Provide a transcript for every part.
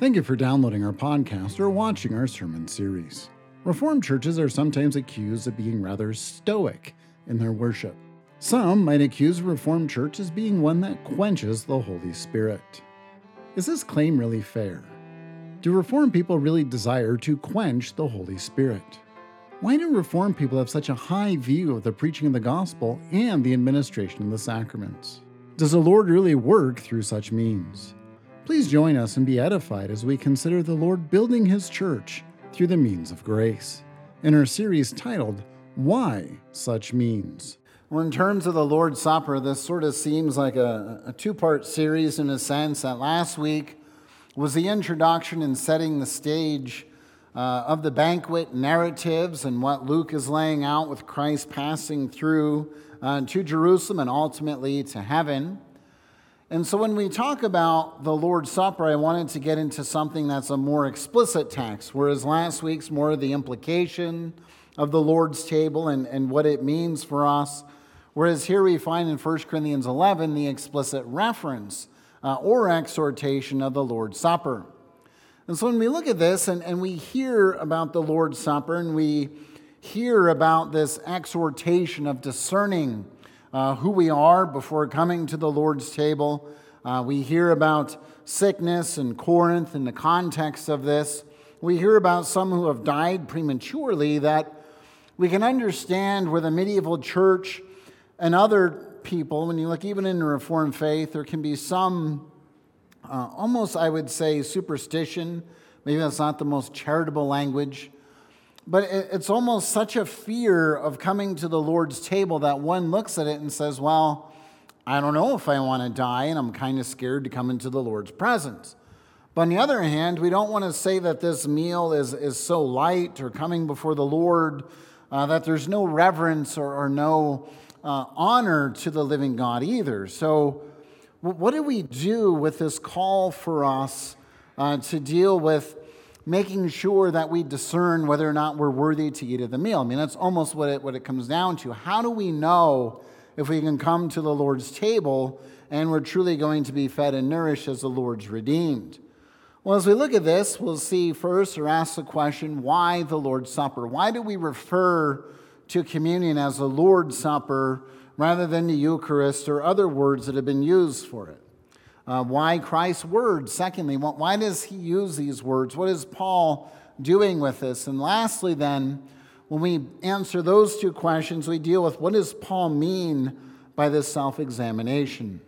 Thank you for downloading our podcast or watching our sermon series. Reformed churches are sometimes accused of being rather stoic in their worship. Some might accuse a Reformed church as being one that quenches the Holy Spirit. Is this claim really fair? Do Reformed people really desire to quench the Holy Spirit? Why do Reformed people have such a high view of the preaching of the gospel and the administration of the sacraments? Does the Lord really work through such means? Please join us and be edified as we consider the Lord building His church through the means of grace in our series titled, Why Such Means. Well, in terms of the Lord's Supper, this sort of seems like a, a two part series in a sense that last week was the introduction and setting the stage uh, of the banquet narratives and what Luke is laying out with Christ passing through uh, to Jerusalem and ultimately to heaven. And so when we talk about the Lord's Supper, I wanted to get into something that's a more explicit text, whereas last week's more of the implication of the Lord's table and, and what it means for us. Whereas here we find in 1 Corinthians 11 the explicit reference uh, or exhortation of the Lord's Supper. And so when we look at this and, and we hear about the Lord's Supper and we hear about this exhortation of discerning uh, who we are before coming to the Lord's table. Uh, we hear about sickness in Corinth in the context of this. We hear about some who have died prematurely that we can understand where the medieval church and other people, when you look even in the Reformed faith, there can be some uh, almost, I would say, superstition. Maybe that's not the most charitable language but it's almost such a fear of coming to the Lord's table that one looks at it and says, Well, I don't know if I want to die, and I'm kind of scared to come into the Lord's presence. But on the other hand, we don't want to say that this meal is, is so light or coming before the Lord uh, that there's no reverence or, or no uh, honor to the living God either. So, what do we do with this call for us uh, to deal with making sure that we discern whether or not we're worthy to eat of the meal. I mean, that's almost what it, what it comes down to. How do we know if we can come to the Lord's table and we're truly going to be fed and nourished as the Lord's redeemed? Well, as we look at this, we'll see first or ask the question why the Lord's Supper? Why do we refer to communion as the Lord's Supper rather than the Eucharist or other words that have been used for it? Uh, why Christ's words? Secondly, why does he use these words? What is Paul doing with this? And lastly, then, when we answer those two questions, we deal with what does Paul mean by this self examination?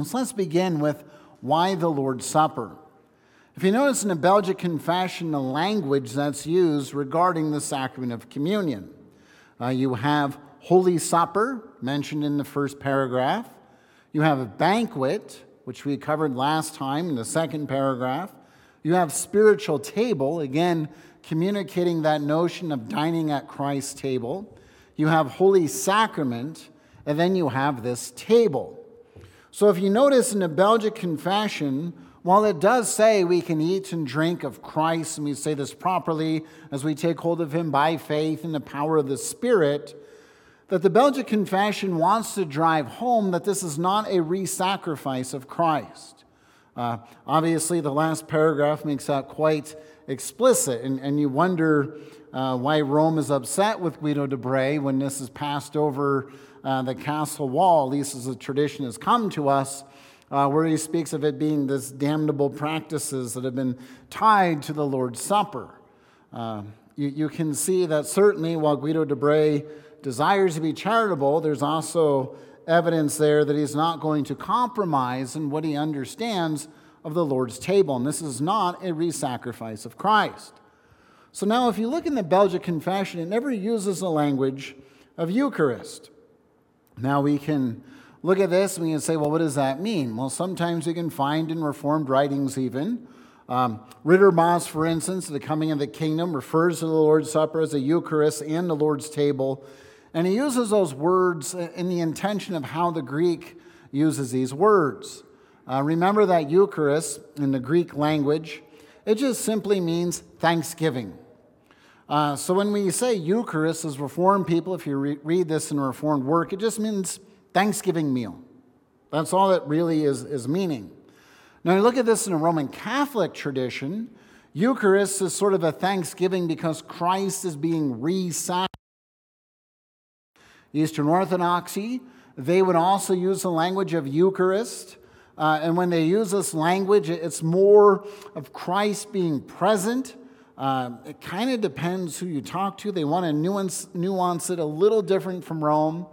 So let's begin with why the Lord's Supper. If you notice in the Belgic Confession, the language that's used regarding the sacrament of communion, uh, you have Holy Supper, mentioned in the first paragraph. You have a banquet, which we covered last time in the second paragraph. You have spiritual table, again, communicating that notion of dining at Christ's table. You have holy sacrament, and then you have this table. So if you notice in the Belgic Confession, while it does say we can eat and drink of Christ, and we say this properly as we take hold of him by faith in the power of the Spirit, that the Belgic Confession wants to drive home that this is not a re sacrifice of Christ. Uh, obviously, the last paragraph makes that quite explicit, and, and you wonder uh, why Rome is upset with Guido de Brès when this is passed over uh, the castle wall, at least as the tradition has come to us. Uh, where he speaks of it being this damnable practices that have been tied to the Lord's Supper. Uh, you, you, can see that certainly while Guido de Brès desires to be charitable, there's also evidence there that he's not going to compromise in what he understands of the Lord's table. And this is not a re sacrifice of Christ. So now, if you look in the Belgic Confession, it never uses the language of Eucharist. Now, we can look at this and we can say, well, what does that mean? Well, sometimes we can find in Reformed writings even. Um, Ridderbos, for instance, the coming of the kingdom refers to the Lord's Supper as a Eucharist and the Lord's table and he uses those words in the intention of how the Greek uses these words. Uh, remember that Eucharist in the Greek language, it just simply means thanksgiving. Uh, so when we say Eucharist as Reformed people, if you re- read this in Reformed work, it just means Thanksgiving meal. That's all it really is, is meaning. Now, you look at this in a Roman Catholic tradition, Eucharist is sort of a thanksgiving because Christ is being re Eastern Orthodoxy, they would also use the language of Eucharist. Uh, and when they use this language, it's more of Christ being present. Uh, it kind of depends who you talk to. They want to nuance, nuance it a little different from Rome.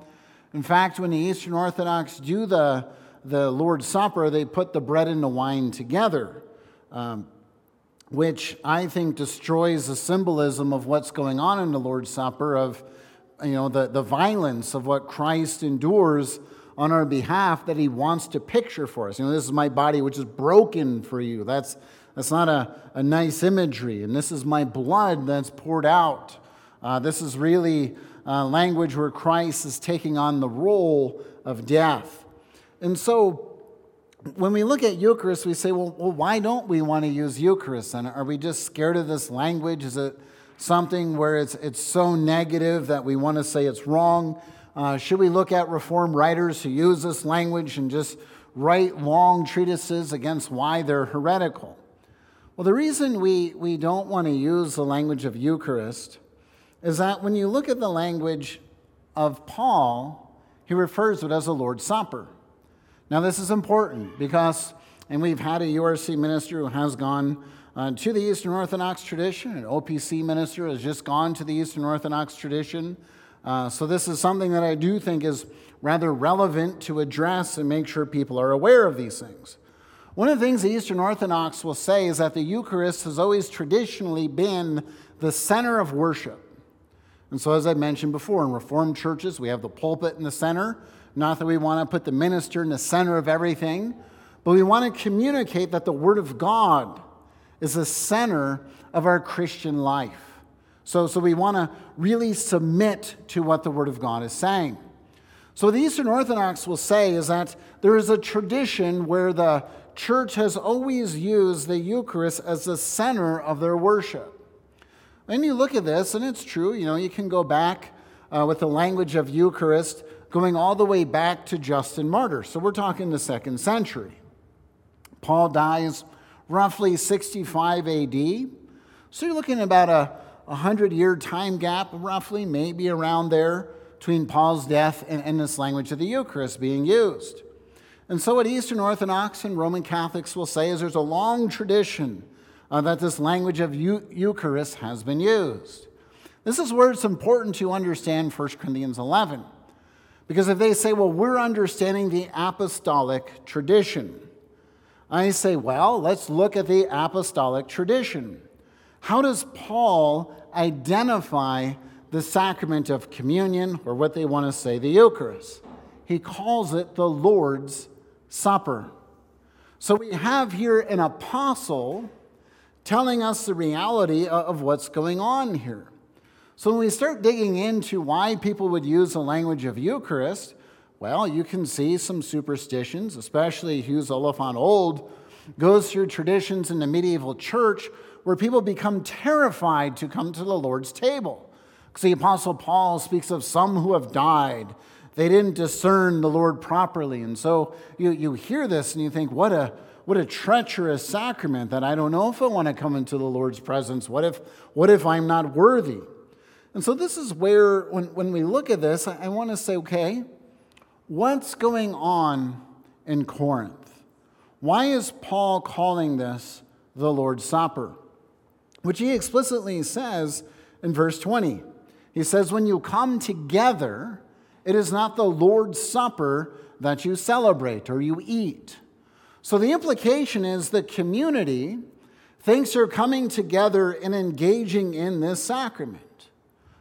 In fact, when the Eastern Orthodox do the, the Lord's Supper, they put the bread and the wine together, um, which I think destroys the symbolism of what's going on in the Lord's Supper of you know, the, the violence of what Christ endures on our behalf that he wants to picture for us. You know, this is my body which is broken for you. That's, that's not a, a nice imagery. And this is my blood that's poured out. Uh, this is really uh, language where Christ is taking on the role of death. And so when we look at Eucharist, we say, well, well why don't we want to use Eucharist? And are we just scared of this language? Is it something where it's, it's so negative that we want to say it's wrong? Uh, should we look at Reformed writers who use this language and just write long treatises against why they're heretical? Well, the reason we, we don't want to use the language of Eucharist is that when you look at the language of Paul, he refers to it as the Lord's Supper. Now, this is important because, and we've had a URC minister who has gone uh, to the Eastern Orthodox tradition. An OPC minister has just gone to the Eastern Orthodox tradition. Uh, so, this is something that I do think is rather relevant to address and make sure people are aware of these things. One of the things the Eastern Orthodox will say is that the Eucharist has always traditionally been the center of worship. And so, as I mentioned before, in Reformed churches, we have the pulpit in the center. Not that we want to put the minister in the center of everything, but we want to communicate that the Word of God is the center of our Christian life. So, so we want to really submit to what the Word of God is saying. So, the Eastern Orthodox will say is that there is a tradition where the church has always used the Eucharist as the center of their worship. And you look at this, and it's true, you know, you can go back uh, with the language of Eucharist going all the way back to Justin Martyr. So, we're talking the second century. Paul dies roughly 65 AD. So you're looking at about a 100 year time gap, roughly, maybe around there, between Paul's death and, and this language of the Eucharist being used. And so, what Eastern Orthodox and Roman Catholics will say is there's a long tradition uh, that this language of Eucharist has been used. This is where it's important to understand 1 Corinthians 11. Because if they say, well, we're understanding the apostolic tradition, I say, well, let's look at the apostolic tradition. How does Paul identify the sacrament of communion, or what they want to say, the Eucharist? He calls it the Lord's Supper. So we have here an apostle telling us the reality of what's going on here. So when we start digging into why people would use the language of Eucharist, well, you can see some superstitions, especially Hughes Oliphant Old goes through traditions in the medieval church where people become terrified to come to the Lord's table. Because the Apostle Paul speaks of some who have died. They didn't discern the Lord properly. And so you, you hear this and you think, what a, what a treacherous sacrament that I don't know if I want to come into the Lord's presence. What if, what if I'm not worthy? And so this is where, when, when we look at this, I, I want to say, okay, what's going on in Corinth? Why is Paul calling this the Lord's Supper? Which he explicitly says in verse 20. He says, When you come together, it is not the Lord's Supper that you celebrate or you eat. So the implication is the community thinks they're coming together and engaging in this sacrament.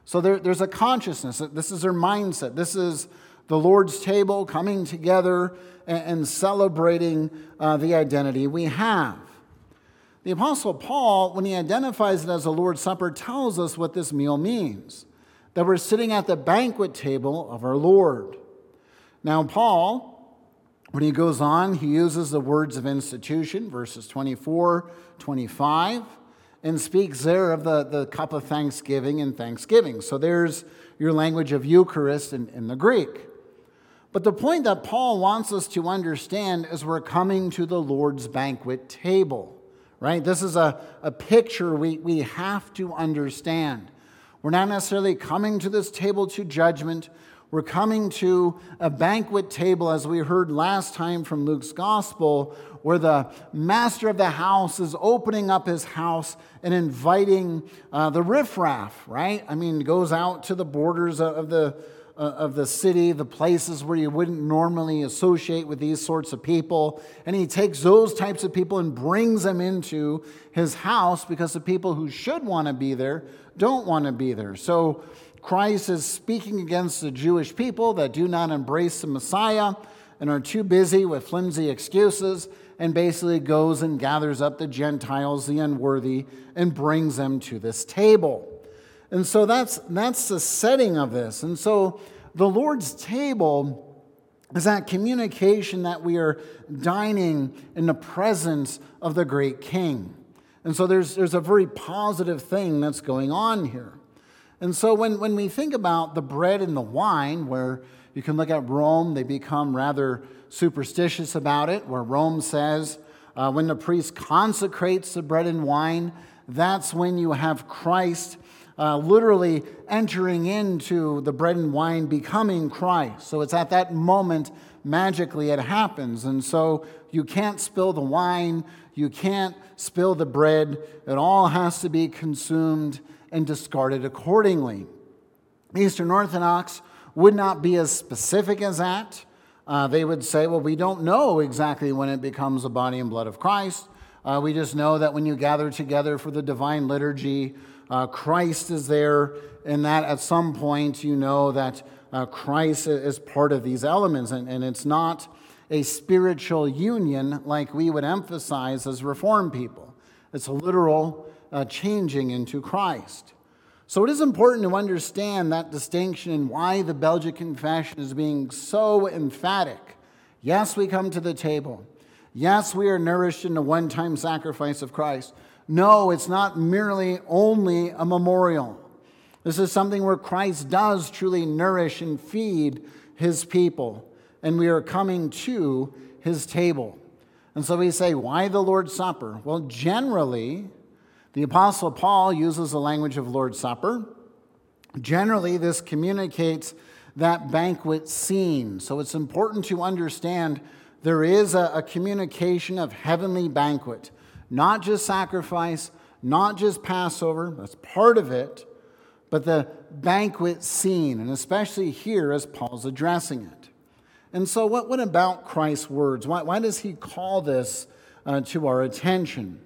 So there, there's a consciousness. That this is their mindset. This is the Lord's table, coming together and, celebrating uh, the identity we have. The Apostle Paul, when he identifies it as the Lord's Supper, tells us what this meal means that we're sitting at the banquet table of our Lord. Now, Paul, when he goes on, he uses the words of institution, verses 24, 25, and speaks there of the, the cup of thanksgiving and thanksgiving. So there's your language of Eucharist in, in the Greek. But the point that Paul wants us to understand is we're coming to the Lord's banquet table, right? This is a, a picture we, we have to understand. We're not necessarily coming to this table to judgment. We're coming to a banquet table, as we heard last time from Luke's gospel, where the master of the house is opening up his house and inviting uh, the riffraff, right? I mean, goes out to the borders of the Uh, of the city, the places where you wouldn't normally associate with these sorts of people. And he takes those types of people and brings them into his house because the people who should want to be there don't want to be there. So Christ is speaking against the Jewish people that do not embrace the Messiah and are too busy with flimsy excuses and basically goes and gathers up the Gentiles, the unworthy, and brings them to this table. And so that's, that's the setting of this. And so the Lord's table is that communication that we are dining in the presence of the great king. And so there's, there's a very positive thing that's going on here. And so when, when we think about the bread and the wine, where you can look at Rome, they become rather superstitious about it, where Rome says uh, when the priest consecrates the bread and wine, that's when you have Christ uh, literally entering into the bread and wine, becoming Christ. So it's at that moment, magically, it happens. And so you can't spill the wine, you can't spill the bread. It all has to be consumed and discarded accordingly. Eastern Orthodox would not be as specific as that. Uh, they would say, well, we don't know exactly when it becomes the body and blood of Christ. Uh, we just know that when you gather together for the divine liturgy, uh, Christ is there, and that at some point you know that uh, Christ is part of these elements, and, and it's not a spiritual union like we would emphasize as Reformed people. It's a literal uh, changing into Christ. So it is important to understand that distinction and why the Belgic Confession is being so emphatic. Yes, we come to the table. Yes, we are nourished in the one time sacrifice of Christ. No, it's not merely only a memorial. This is something where Christ does truly nourish and feed his people, and we are coming to his table. And so we say, why the Lord's Supper? Well, generally, the Apostle Paul uses the language of Lord's Supper. Generally, this communicates that banquet scene. So it's important to understand there is a, a communication of heavenly banquet not just sacrifice, not just Passover, that's part of it, but the banquet scene, and especially here as Paul's addressing it. And so, what, what about Christ's words? Why, why does he call this uh, to our attention?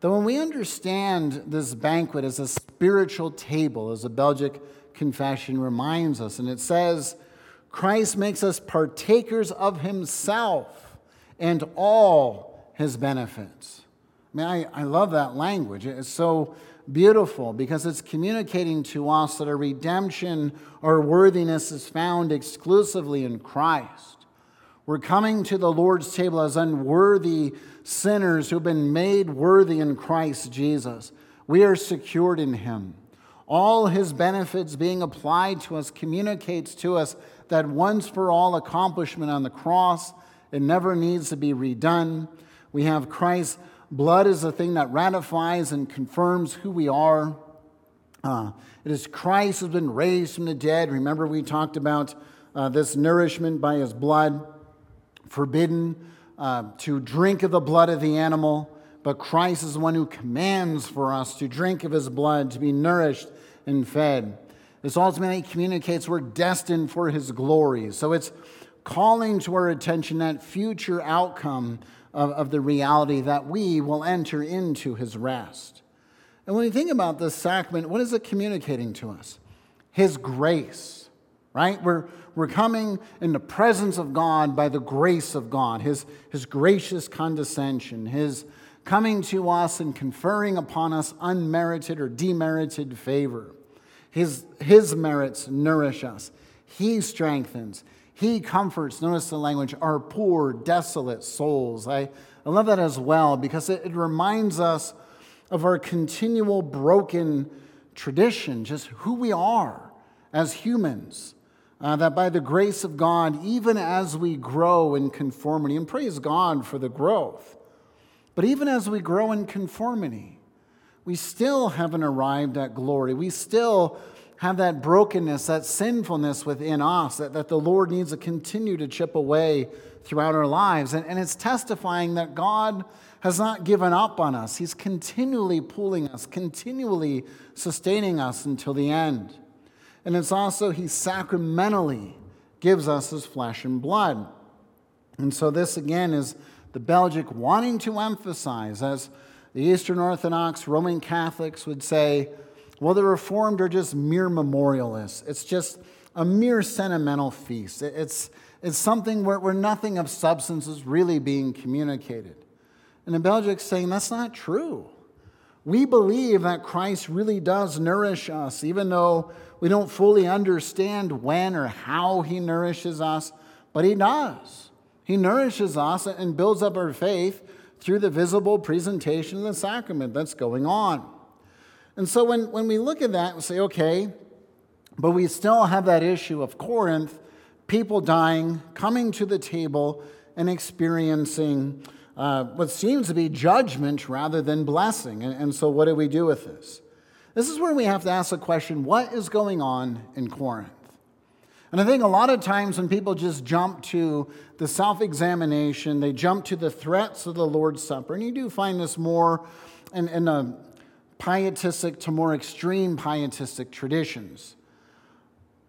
That when we understand this banquet as a spiritual table, as a Belgic confession reminds us, and it says, Christ makes us partakers of himself and all his benefits. I mean, I, I love that language. It's so beautiful because it's communicating to us that our redemption or worthiness is found exclusively in Christ. We're coming to the Lord's table as unworthy sinners who've been made worthy in Christ Jesus. We are secured in Him. All His benefits being applied to us communicates to us that once for all accomplishment on the cross, it never needs to be redone. We have Christ's Blood is the thing that ratifies and confirms who we are. Uh, it is Christ who's been raised from the dead. Remember, we talked about uh, this nourishment by his blood, forbidden uh, to drink of the blood of the animal, but Christ is the one who commands for us to drink of his blood, to be nourished and fed. This ultimately communicates we're destined for his glory. So it's calling to our attention that future outcome of, of the reality that we will enter into his rest. And when we think about this sacrament, what is it communicating to us? His grace, right? We're, we're coming in the presence of God by the grace of God, his, his gracious condescension, his coming to us and conferring upon us unmerited or demerited favor. His, his merits nourish us, He strengthens, he comforts, notice the language, our poor, desolate souls. I, I love that as well because it, it reminds us of our continual broken tradition, just who we are as humans. uh, that by the grace of God, even as we grow in conformity, and praise God for the growth, but even as we grow in conformity, we still haven't arrived at glory. We still have that brokenness, that sinfulness within us that, that the Lord needs to continue to chip away throughout our lives. And, and it's testifying that God has not given up on us. He's continually pulling us, continually sustaining us until the end. And it's also, He sacramentally gives us His flesh and blood. And so, this again is the Belgic wanting to emphasize, as the Eastern Orthodox Roman Catholics would say, well, the Reformed are just mere memorialists. It's just a mere sentimental feast. It's, it's something where, where nothing of substance is really being communicated. And the Belgic's saying that's not true. We believe that Christ really does nourish us, even though we don't fully understand when or how he nourishes us, but he does. He nourishes us and builds up our faith through the visible presentation of the sacrament that's going on. And so when, when we look at that and say, okay, but we still have that issue of Corinth, people dying, coming to the table, and experiencing uh, what seems to be judgment rather than blessing. And, and so, what do we do with this? This is where we have to ask the question what is going on in Corinth? And I think a lot of times when people just jump to the self examination, they jump to the threats of the Lord's Supper. And you do find this more in, in a pietistic to more extreme pietistic traditions.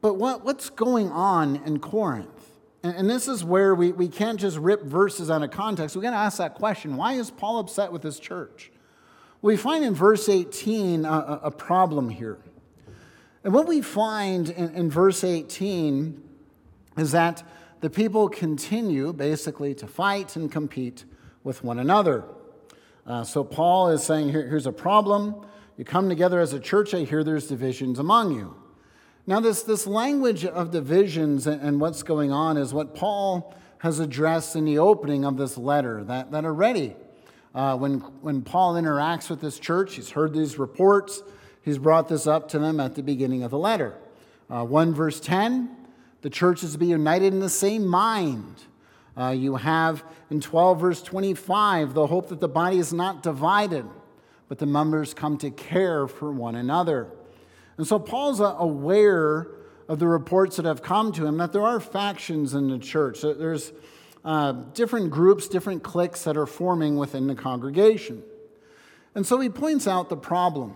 But what, what's going on in Corinth? And, and this is where we, we can't just rip verses out of context. We've got to ask that question why is Paul upset with his church? We find in verse 18 a, a problem here. And what we find in, in verse 18 is that the people continue basically to fight and compete with one another. Uh, so Paul is saying, Here, here's a problem. You come together as a church, I hear there's divisions among you. Now, this, this language of divisions and, and what's going on is what Paul has addressed in the opening of this letter. That, that already, uh, when, when Paul interacts with this church, he's heard these reports, he's brought this up to them at the beginning of the letter. Uh, 1 verse 10 the church is to be united in the same mind. Uh, you have in 12 verse 25 the hope that the body is not divided, but the members come to care for one another. And so Paul's aware of the reports that have come to him that there are factions in the church. There's uh, different groups, different cliques that are forming within the congregation. And so he points out the problem.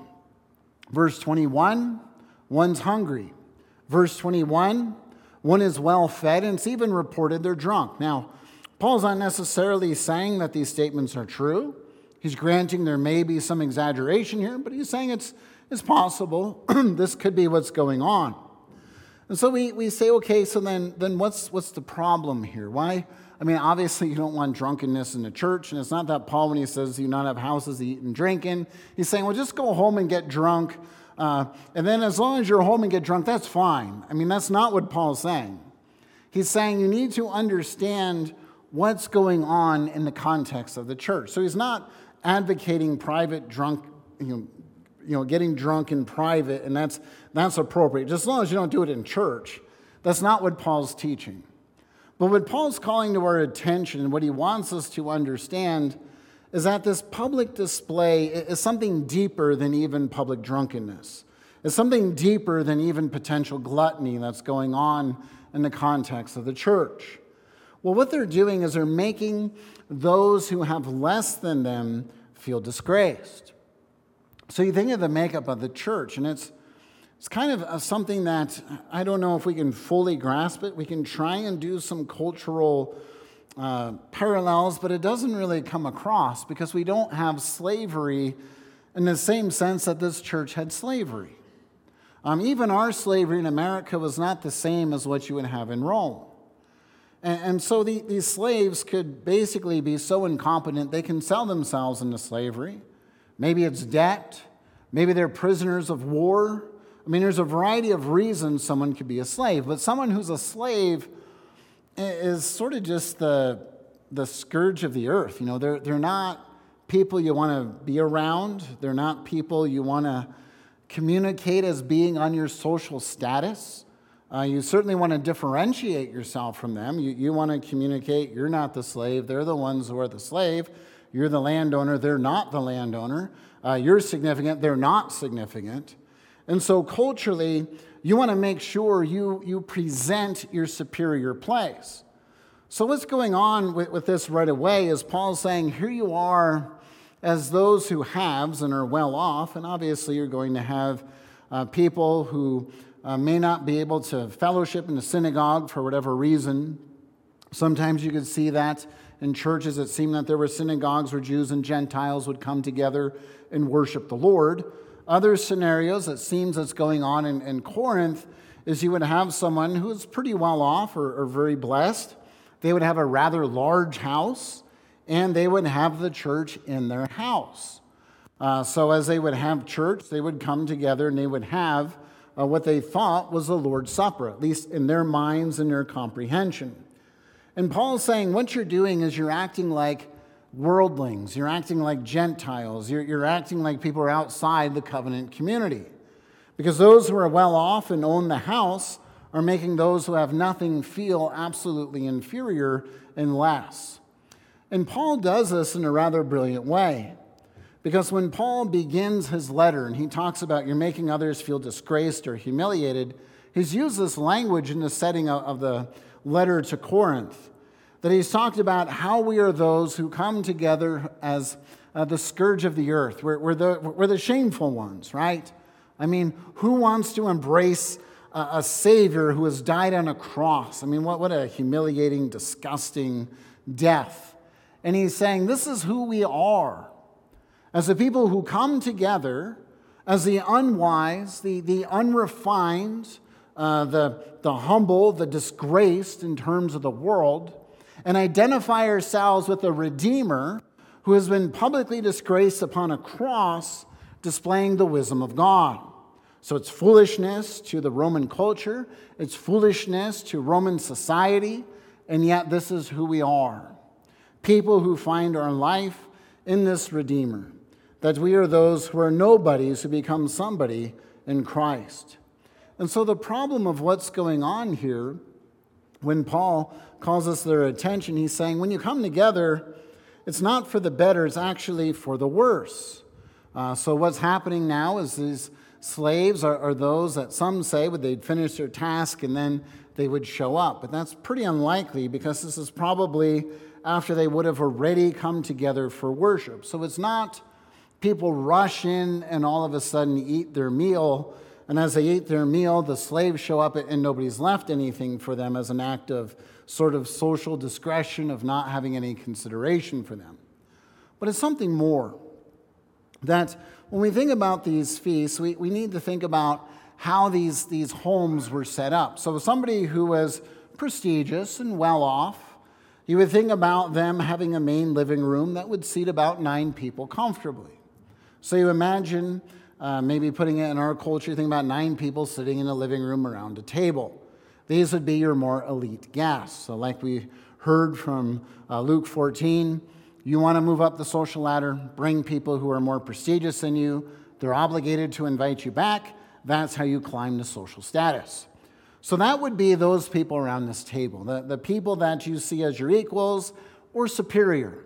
Verse 21 one's hungry. Verse 21 one is well fed, and it's even reported they're drunk. Now, Paul's not necessarily saying that these statements are true. He's granting there may be some exaggeration here, but he's saying it's, it's possible. this could be what's going on. And so we, we say, okay, so then, then what's, what's the problem here? Why? I mean, obviously, you don't want drunkenness in the church, and it's not that Paul, when he says you not have houses to eat and drink in, he's saying, well, just go home and get drunk uh, and then as long as you're home and get drunk, that's fine. I mean, that's not what Paul's saying. He's saying you need to understand what's going on in the context of the church. So he's not advocating private drunk, you know, you know, getting drunk in private, and that's, that's appropriate. Just as long as you don't do it in church, that's not what Paul's teaching. But what Paul's calling to our attention and what he wants us to understand is that this public display is something deeper than even public drunkenness. It's something deeper than even potential gluttony that's going on in the context of the church. Well, what they're doing is they're making those who have less than them feel disgraced. So you think of the makeup of the church, and it's, it's kind of something that I don't know if we can fully grasp it. We can try and do some cultural uh, parallels, but it doesn't really come across because we don't have slavery in the same sense that this church had slavery. Um, even our slavery in America was not the same as what you would have in Rome. And, and so the, these slaves could basically be so incompetent they can sell themselves into slavery. Maybe it's debt, maybe they're prisoners of war. I mean, there's a variety of reasons someone could be a slave, but someone who's a slave is sort of just the, the scourge of the earth. You know, they're, they're not people you want to be around, they're not people you want to communicate as being on your social status. Uh, you certainly want to differentiate yourself from them. You, you want to communicate you're not the slave, they're the ones who are the slave. You're the landowner, they're not the landowner. Uh, you're significant, they're not significant. And so, culturally, you want to make sure you, you present your superior place. So, what's going on with, with this right away is Paul's saying, Here you are as those who haves and are well off, and obviously you're going to have uh, people who uh, may not be able to fellowship in the synagogue for whatever reason. Sometimes you could see that in churches. It seemed that there were synagogues where Jews and Gentiles would come together and worship the Lord. Other scenarios, it seems that's going on in, in Corinth, is you would have someone who is pretty well off or, or very blessed. They would have a rather large house and they would have the church in their house. Uh, so, as they would have church, they would come together and they would have uh, what they thought was the Lord's Supper, at least in their minds and their comprehension. And Paul's saying what you're doing is you're acting like worldlings, you're acting like Gentiles, you're, you're acting like people are outside the covenant community. Because those who are well off and own the house are making those who have nothing feel absolutely inferior and less. And Paul does this in a rather brilliant way. Because when Paul begins his letter and he talks about you're making others feel disgraced or humiliated, he's used this language in the setting of the letter to Corinth. That he's talked about how we are those who come together as uh, the scourge of the earth. We're, we're, the, we're the shameful ones, right? I mean, who wants to embrace a, a Savior who has died on a cross? I mean, what, what a humiliating, disgusting death. And he's saying, This is who we are. As a people who come together as the unwise, the, the unrefined, uh, the, the humble, the disgraced in terms of the world, and identify ourselves with a Redeemer who has been publicly disgraced upon a cross, displaying the wisdom of God. So it's foolishness to the Roman culture, it's foolishness to Roman society, and yet this is who we are people who find our life in this Redeemer, that we are those who are nobodies who become somebody in Christ. And so the problem of what's going on here, when Paul calls us their attention, he's saying, when you come together, it's not for the better, it's actually for the worse. Uh, so what's happening now is these slaves are, are those that some say would they'd finish their task and then they would show up. But that's pretty unlikely because this is probably after they would have already come together for worship. So it's not people rush in and all of a sudden eat their meal. And as they eat their meal, the slaves show up and nobody's left anything for them as an act of sort of social discretion, of not having any consideration for them. But it's something more. That when we think about these feasts, we, we need to think about how these, these homes were set up. So somebody who was prestigious and well off, you would think about them having a main living room that would seat about nine people comfortably. So you imagine uh, maybe putting it in our culture, think about nine people sitting in a living room around a table. These would be your more elite guests. So, like we heard from uh, Luke 14, you want to move up the social ladder, bring people who are more prestigious than you. They're obligated to invite you back. That's how you climb the social status. So that would be those people around this table, the, the people that you see as your equals or superior.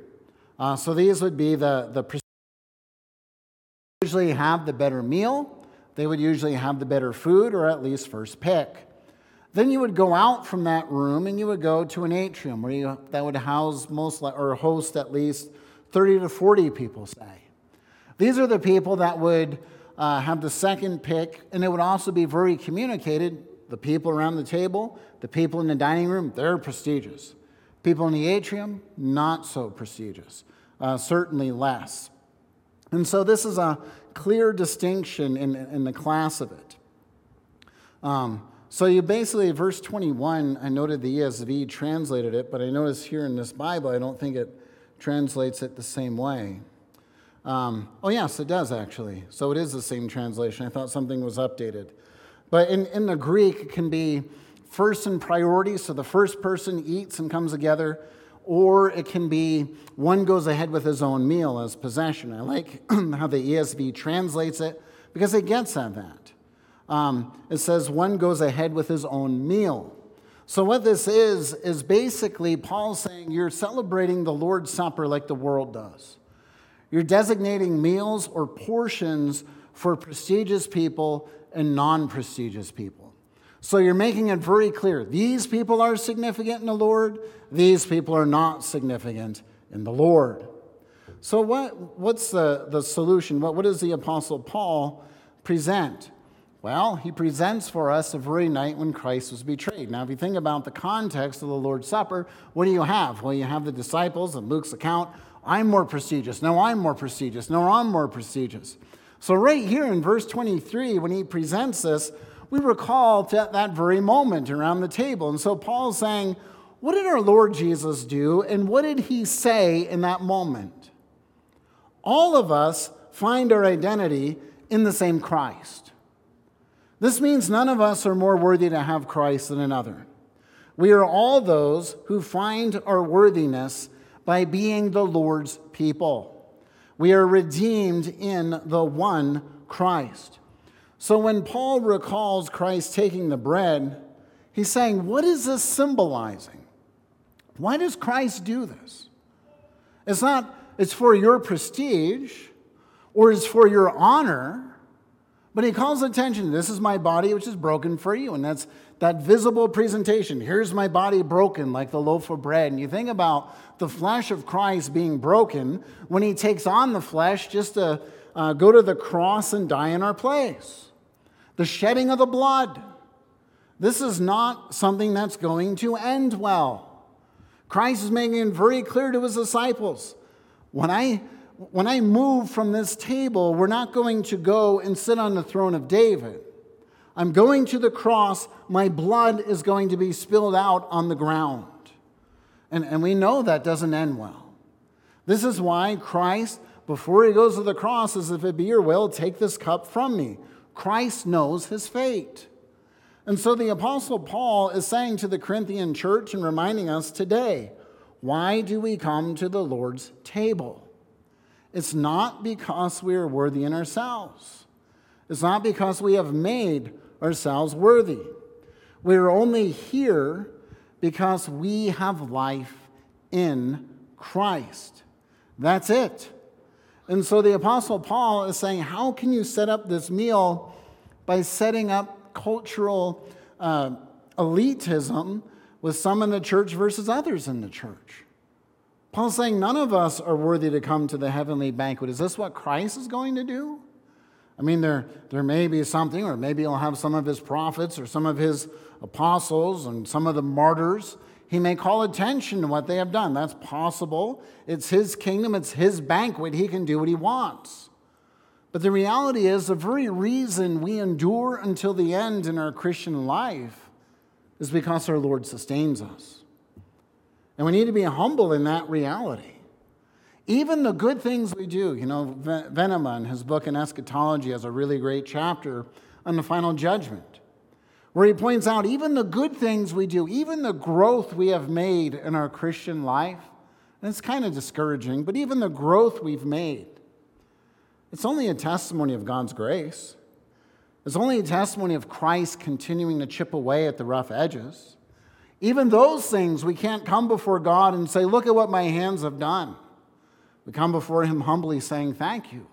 Uh, so these would be the, the usually have the better meal, they would usually have the better food or at least first pick. Then you would go out from that room and you would go to an atrium where you, that would house most or host at least 30 to 40 people, say. These are the people that would uh, have the second pick, and it would also be very communicated the people around the table, the people in the dining room, they're prestigious. People in the atrium, not so prestigious, uh, certainly less. And so this is a clear distinction in, in the class of it. Um, so you basically, verse 21, I noted the ESV translated it, but I notice here in this Bible, I don't think it translates it the same way. Um, oh, yes, it does actually. So it is the same translation. I thought something was updated. But in, in the Greek, it can be first in priority, so the first person eats and comes together, or it can be one goes ahead with his own meal as possession. I like how the ESV translates it because it gets at that. um, it says one goes ahead with his own meal. So, what this is, is basically Paul saying you're celebrating the Lord's Supper like the world does. You're designating meals or portions for prestigious people and non prestigious people. So, you're making it very clear these people are significant in the Lord, these people are not significant in the Lord. So, what, what's the, the solution? What, what does the Apostle Paul present? Well, he presents for us the very night when Christ was betrayed. Now, if you think about the context of the Lord's Supper, what do you have? Well, you have the disciples in Luke's account. I'm more prestigious. No, I'm more prestigious. No, I'm more prestigious. So, right here in verse 23, when he presents this, we recall that, that very moment around the table. And so, Paul's saying, What did our Lord Jesus do, and what did he say in that moment? All of us find our identity in the same Christ. This means none of us are more worthy to have Christ than another. We are all those who find our worthiness by being the Lord's people. We are redeemed in the one Christ. So when Paul recalls Christ taking the bread, he's saying, What is this symbolizing? Why does Christ do this? It's not, it's for your prestige or it's for your honor. But he calls attention this is my body, which is broken for you. And that's that visible presentation. Here's my body broken, like the loaf of bread. And you think about the flesh of Christ being broken when he takes on the flesh just to uh, go to the cross and die in our place. The shedding of the blood. This is not something that's going to end well. Christ is making it very clear to his disciples. When I when I move from this table, we're not going to go and sit on the throne of David. I'm going to the cross. My blood is going to be spilled out on the ground. And, and we know that doesn't end well. This is why Christ, before he goes to the cross, says, If it be your will, take this cup from me. Christ knows his fate. And so the Apostle Paul is saying to the Corinthian church and reminding us today why do we come to the Lord's table? It's not because we are worthy in ourselves. It's not because we have made ourselves worthy. We're only here because we have life in Christ. That's it. And so the Apostle Paul is saying, How can you set up this meal by setting up cultural uh, elitism with some in the church versus others in the church? Paul's saying none of us are worthy to come to the heavenly banquet. Is this what Christ is going to do? I mean, there, there may be something, or maybe he'll have some of his prophets or some of his apostles and some of the martyrs. He may call attention to what they have done. That's possible. It's his kingdom, it's his banquet. He can do what he wants. But the reality is, the very reason we endure until the end in our Christian life is because our Lord sustains us. And we need to be humble in that reality. Even the good things we do, you know, Venema in his book in eschatology has a really great chapter on the final judgment, where he points out even the good things we do, even the growth we have made in our Christian life, and it's kind of discouraging, but even the growth we've made, it's only a testimony of God's grace. It's only a testimony of Christ continuing to chip away at the rough edges. Even those things, we can't come before God and say, Look at what my hands have done. We come before Him humbly saying, Thank you.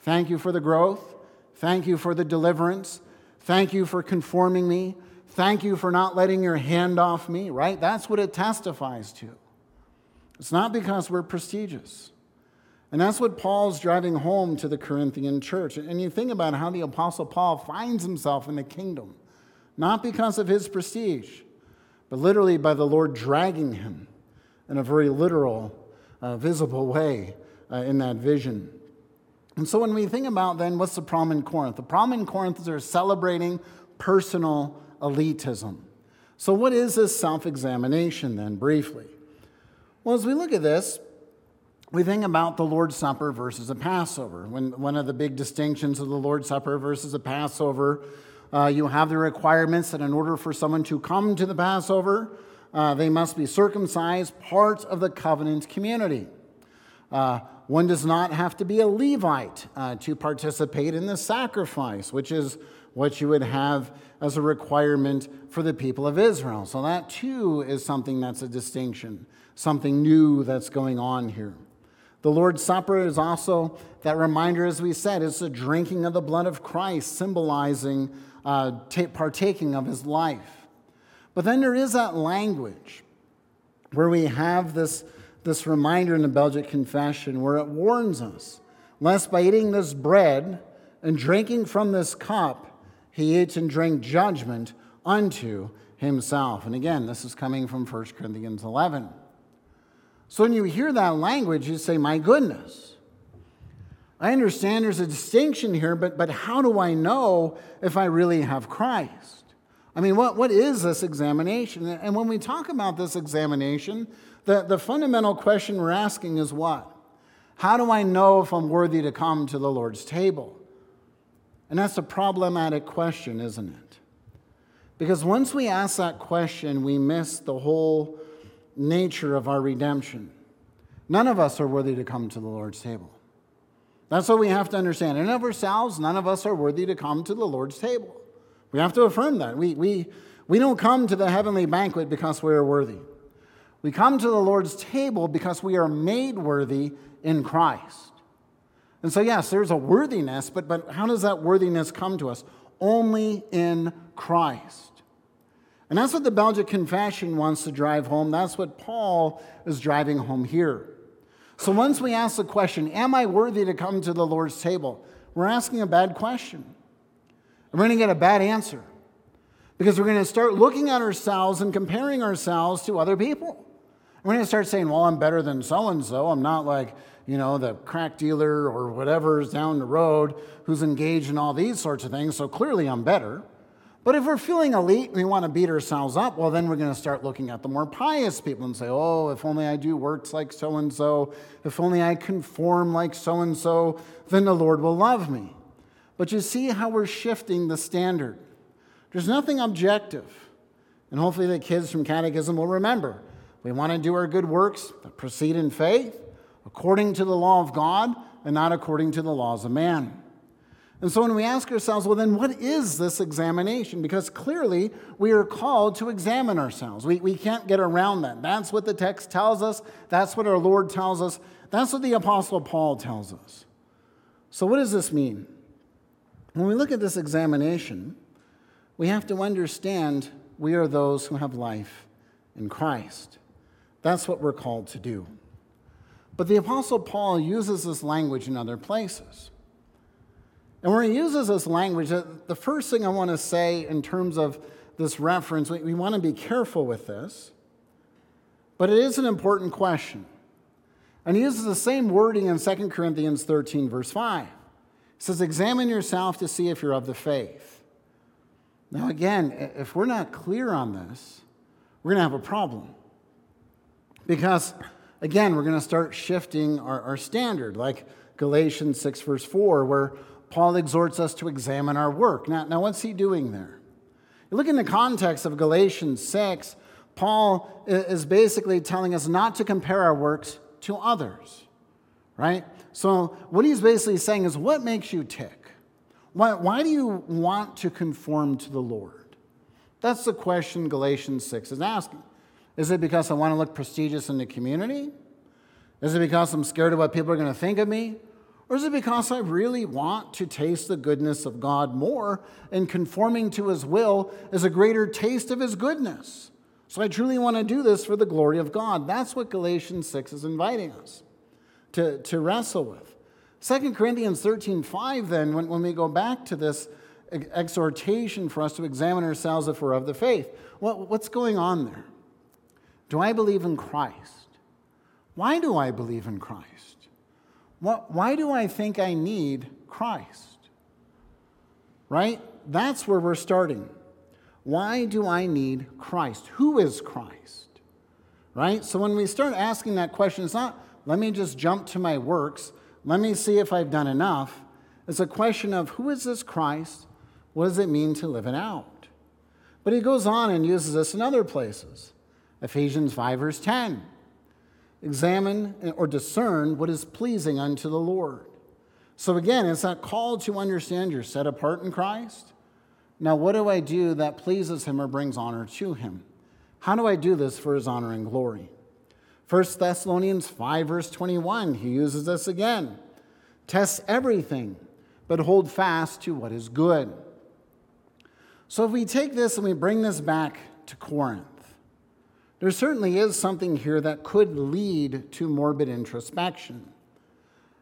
Thank you for the growth. Thank you for the deliverance. Thank you for conforming me. Thank you for not letting your hand off me, right? That's what it testifies to. It's not because we're prestigious. And that's what Paul's driving home to the Corinthian church. And you think about how the Apostle Paul finds himself in the kingdom, not because of his prestige, but literally by the Lord dragging him in a very literal, uh, visible way uh, in that vision. And so when we think about then what's the problem in Corinth? The problem in Corinth is they're celebrating personal elitism. So, what is this self examination then, briefly? Well, as we look at this, we think about the Lord's Supper versus a Passover. When, one of the big distinctions of the Lord's Supper versus a Passover uh, you have the requirements that in order for someone to come to the Passover, uh, they must be circumcised, part of the covenant community. Uh, one does not have to be a Levite uh, to participate in the sacrifice, which is what you would have as a requirement for the people of Israel. So that too is something that's a distinction, something new that's going on here. The Lord's Supper is also that reminder, as we said, it's the drinking of the blood of Christ, symbolizing uh, partaking of his life. But then there is that language where we have this, this reminder in the Belgic Confession where it warns us lest by eating this bread and drinking from this cup, he eats and drink judgment unto himself. And again, this is coming from 1 Corinthians 11. So when you hear that language, you say, My goodness. I understand there's a distinction here, but, but how do I know if I really have Christ? I mean, what, what is this examination? And when we talk about this examination, the, the fundamental question we're asking is what? How do I know if I'm worthy to come to the Lord's table? And that's a problematic question, isn't it? Because once we ask that question, we miss the whole nature of our redemption. None of us are worthy to come to the Lord's table. That's what we have to understand. In of ourselves, none of us are worthy to come to the Lord's table. We have to affirm that. We, we, we don't come to the heavenly banquet because we are worthy. We come to the Lord's table because we are made worthy in Christ. And so, yes, there's a worthiness, but, but how does that worthiness come to us? Only in Christ. And that's what the Belgic Confession wants to drive home. That's what Paul is driving home here. So once we ask the question, Am I worthy to come to the Lord's table? We're asking a bad question. And we're going to get a bad answer because we're going to start looking at ourselves and comparing ourselves to other people. Going to start saying, Well, I'm better than so and so. I'm not like, you know, the crack dealer or whatever's down the road who's engaged in all these sorts of things. So clearly I'm better. But if we're feeling elite and we want to beat ourselves up, well, then we're going to start looking at the more pious people and say, oh, if only I do works like so and so, if only I conform like so and so, then the Lord will love me. But you see how we're shifting the standard. There's nothing objective. And hopefully the kids from catechism will remember. We want to do our good works that proceed in faith, according to the law of God, and not according to the laws of man. And so when we ask ourselves, well, then what is this examination? Because clearly we are called to examine ourselves. We, we can't get around that. That's what the text tells us. That's what our Lord tells us. That's what the Apostle Paul tells us. So, what does this mean? When we look at this examination, we have to understand we are those who have life in Christ. That's what we're called to do. But the Apostle Paul uses this language in other places. And when he uses this language, the first thing I want to say in terms of this reference, we, want to be careful with this, but it is an important question. And he uses the same wording in 2 Corinthians 13, verse 5. He says, Examine yourself to see if you're of the faith. Now, again, if we're not clear on this, we're going to have a problem. Because, again, we're going to start shifting our, our standard, like Galatians 6, verse 4, where Paul exhorts us to examine our work. Now, now what's he doing there? You look in the context of Galatians 6, Paul is basically telling us not to compare our works to others, right? So, what he's basically saying is, what makes you tick? Why, why do you want to conform to the Lord? That's the question Galatians 6 is asking. Is it because I want to look prestigious in the community? Is it because I'm scared of what people are going to think of me? Or is it because I really want to taste the goodness of God more and conforming to his will is a greater taste of his goodness? So I truly want to do this for the glory of God. That's what Galatians 6 is inviting us to, to wrestle with. 2 Corinthians 13 5, then, when, when we go back to this exhortation for us to examine ourselves if we're of the faith, what, what's going on there? Do I believe in Christ? Why do I believe in Christ? why do I think I need Christ? Right? That's where we're starting. Why do I need Christ? Who is Christ? Right? So when we start asking that question, it's not, let me just jump to my works, let me see if I've done enough. It's a question of who is this Christ? What does it mean to live it out? But he goes on and uses this in other places. Ephesians 5, verse 10 examine or discern what is pleasing unto the Lord. So again, it's that call to understand you're set apart in Christ, Now, what do I do that pleases him or brings honor to him? How do I do this for his honor and glory? 1 Thessalonians 5, verse 21, he uses this again. Test everything, but hold fast to what is good. So if we take this and we bring this back to Corinth, there certainly is something here that could lead to morbid introspection.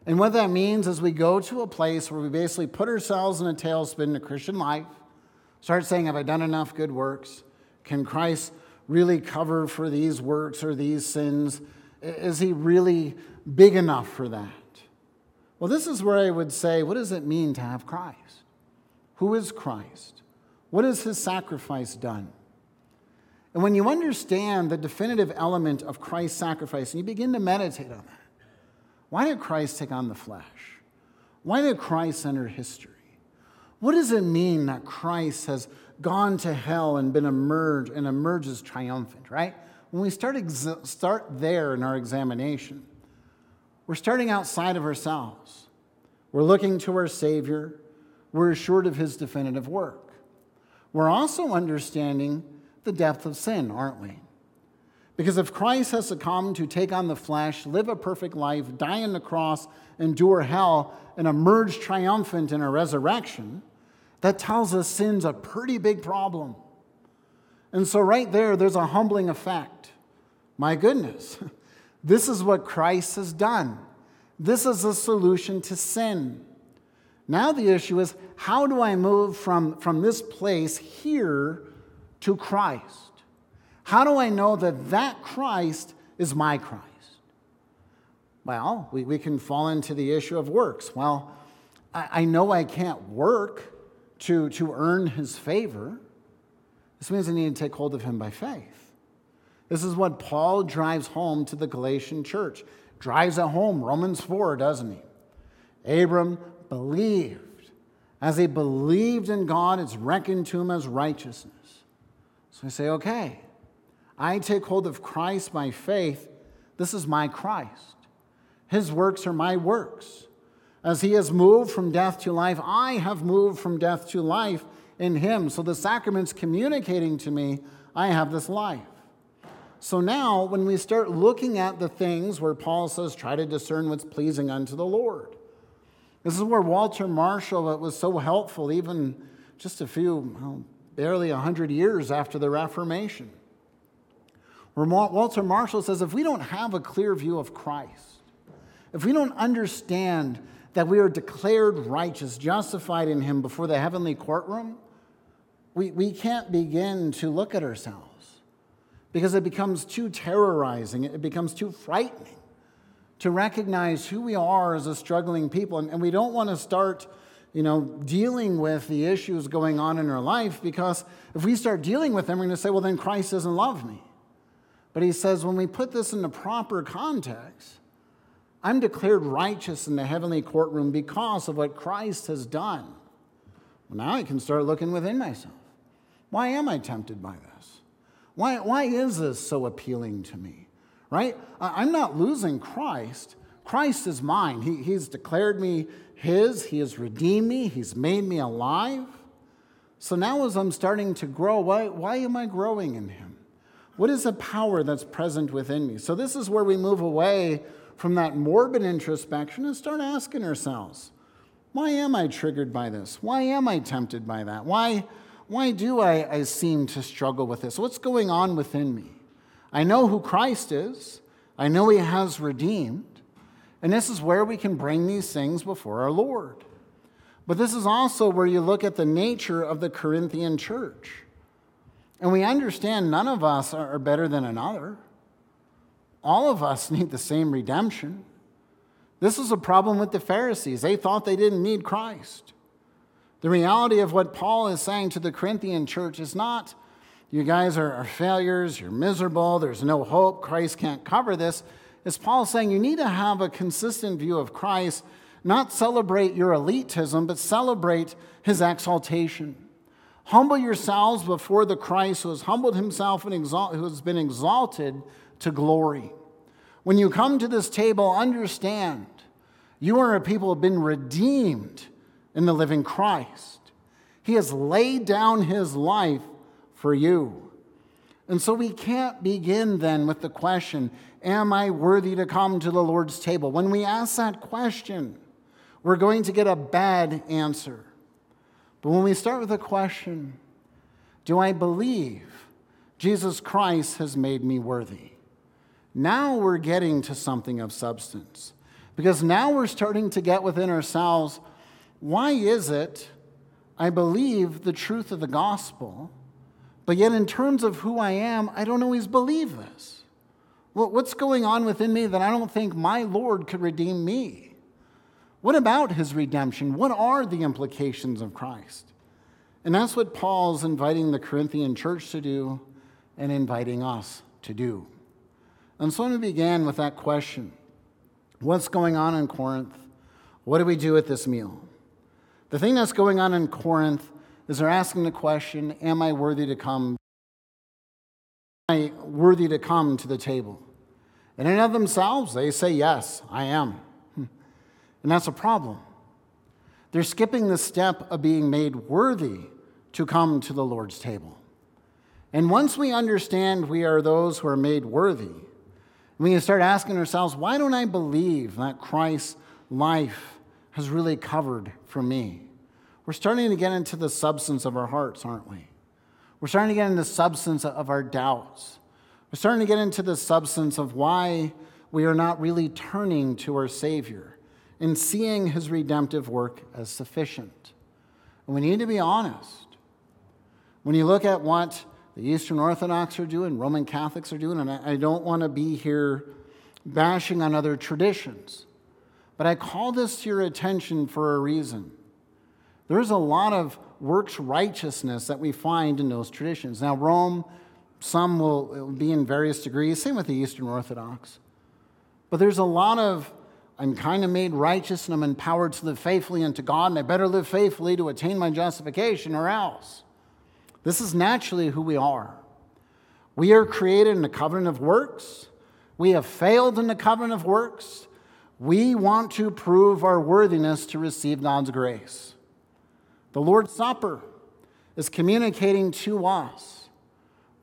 And what that means is we go to a place where we basically put ourselves in a tailspin in a Christian life, start saying, Have I done enough good works? Can Christ really cover for these works or these sins? Is he really big enough for that? Well, this is where I would say, What does it mean to have Christ? Who is Christ? What has his sacrifice done? And when you understand the definitive element of Christ's sacrifice and you begin to meditate on that, why did Christ take on the flesh? Why did Christ enter history? What does it mean that Christ has gone to hell and been emerged and emerges triumphant, right? When we start, exa- start there in our examination, we're starting outside of ourselves. We're looking to our Savior. We're assured of his definitive work. We're also understanding the depth of sin, aren't we? Because if Christ has come to take on the flesh, live a perfect life, die on the cross, endure hell, and emerge triumphant in a resurrection, that tells us sin's a pretty big problem. And so, right there, there's a humbling effect. My goodness, this is what Christ has done. This is a solution to sin. Now, the issue is how do I move from, from this place here to Christ? How do I know that that Christ is my Christ? Well, we, we can fall into the issue of works. Well, I, I know I can't work to, to earn his favor. This means I need to take hold of him by faith. This is what Paul drives home to the Galatian church. Drives it home, Romans 4, doesn't he? Abram believed. As he believed in God, it's reckoned to him as righteousness. So I say, okay, I take hold of Christ by faith. This is my Christ. His works are my works. As he has moved from death to life, I have moved from death to life in him. So the sacrament's communicating to me, I have this life. So now, when we start looking at the things where Paul says, try to discern what's pleasing unto the Lord. This is where Walter Marshall was so helpful, even just a few, well, barely 100 years after the Reformation. Where Walter Marshall says if we don't have a clear view of Christ, if we don't understand that we are declared righteous, justified in Him before the heavenly courtroom, we, we can't begin to look at ourselves because it becomes too terrorizing, it becomes too frightening to recognize who we are as a struggling people. And, and we don't want to start you know, dealing with the issues going on in our life because if we start dealing with them, we're going to say, well, then Christ doesn't love me. But he says, when we put this in the proper context, I'm declared righteous in the heavenly courtroom because of what Christ has done. Well, now I can start looking within myself. Why am I tempted by this? Why, why is this so appealing to me? Right? I'm not losing Christ. Christ is mine. He, he's declared me his, He has redeemed me, He's made me alive. So now, as I'm starting to grow, why, why am I growing in Him? What is the power that's present within me? So, this is where we move away from that morbid introspection and start asking ourselves why am I triggered by this? Why am I tempted by that? Why, why do I, I seem to struggle with this? What's going on within me? I know who Christ is, I know He has redeemed, and this is where we can bring these things before our Lord. But this is also where you look at the nature of the Corinthian church. And we understand none of us are better than another. All of us need the same redemption. This was a problem with the Pharisees. They thought they didn't need Christ. The reality of what Paul is saying to the Corinthian church is not, you guys are, are failures, you're miserable, there's no hope, Christ can't cover this. Is Paul saying you need to have a consistent view of Christ, not celebrate your elitism, but celebrate his exaltation. Humble yourselves before the Christ who has humbled himself and exalt, who has been exalted to glory. When you come to this table, understand you are a people who have been redeemed in the living Christ. He has laid down his life for you. And so we can't begin then with the question, Am I worthy to come to the Lord's table? When we ask that question, we're going to get a bad answer. But when we start with the question, Do I believe Jesus Christ has made me worthy? Now we're getting to something of substance. Because now we're starting to get within ourselves why is it I believe the truth of the gospel, but yet in terms of who I am, I don't always believe this? What's going on within me that I don't think my Lord could redeem me? What about his redemption? What are the implications of Christ? And that's what Paul's inviting the Corinthian church to do and inviting us to do. And so we began with that question What's going on in Corinth? What do we do at this meal? The thing that's going on in Corinth is they're asking the question Am I worthy to come? Am I worthy to come to the table? And in of themselves, they say, Yes, I am. And that's a problem. They're skipping the step of being made worthy to come to the Lord's table. And once we understand we are those who are made worthy, we can start asking ourselves, why don't I believe that Christ's life has really covered for me? We're starting to get into the substance of our hearts, aren't we? We're starting to get into the substance of our doubts. We're starting to get into the substance of why we are not really turning to our Savior and seeing his redemptive work as sufficient. And we need to be honest. When you look at what the Eastern Orthodox are doing, Roman Catholics are doing, and I don't want to be here bashing on other traditions, but I call this to your attention for a reason. There's a lot of works righteousness that we find in those traditions. Now, Rome, some will be in various degrees, same with the Eastern Orthodox. But there's a lot of, I'm kind of made righteous and I'm empowered to live faithfully unto God, and I better live faithfully to attain my justification or else. This is naturally who we are. We are created in the covenant of works. We have failed in the covenant of works. We want to prove our worthiness to receive God's grace. The Lord's Supper is communicating to us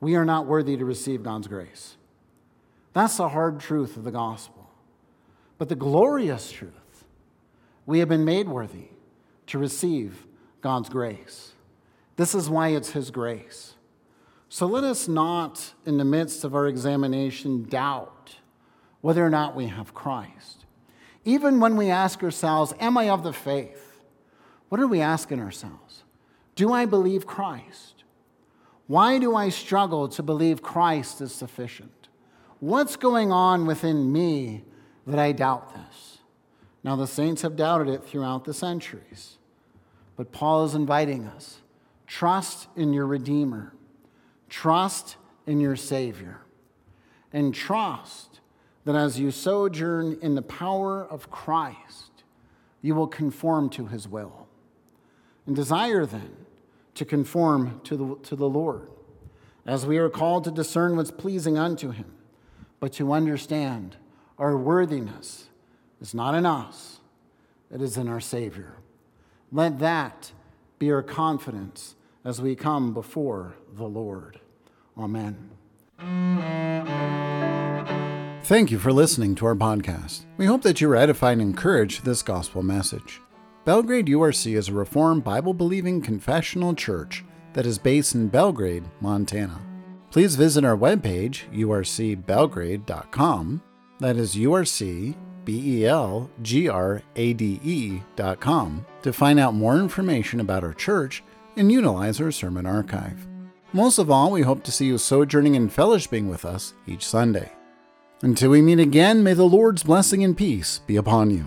we are not worthy to receive God's grace. That's the hard truth of the gospel. But the glorious truth, we have been made worthy to receive God's grace. This is why it's His grace. So let us not, in the midst of our examination, doubt whether or not we have Christ. Even when we ask ourselves, Am I of the faith? What are we asking ourselves? Do I believe Christ? Why do I struggle to believe Christ is sufficient? What's going on within me that I doubt this? Now, the saints have doubted it throughout the centuries, but Paul is inviting us Trust in your Redeemer, trust in your Savior, and trust that as you sojourn in the power of Christ, you will conform to his will. And desire then to conform to the, to the Lord, as we are called to discern what's pleasing unto him, but to understand our worthiness is not in us, it is in our Savior. Let that be our confidence as we come before the Lord. Amen. Thank you for listening to our podcast. We hope that you were edified and encouraged this gospel message. Belgrade URC is a Reformed Bible believing confessional church that is based in Belgrade, Montana. Please visit our webpage, urcbelgrade.com. That is URC B E L G R A D E.com to find out more information about our church and utilize our sermon archive. Most of all, we hope to see you sojourning and fellowshipping with us each Sunday. Until we meet again, may the Lord's blessing and peace be upon you.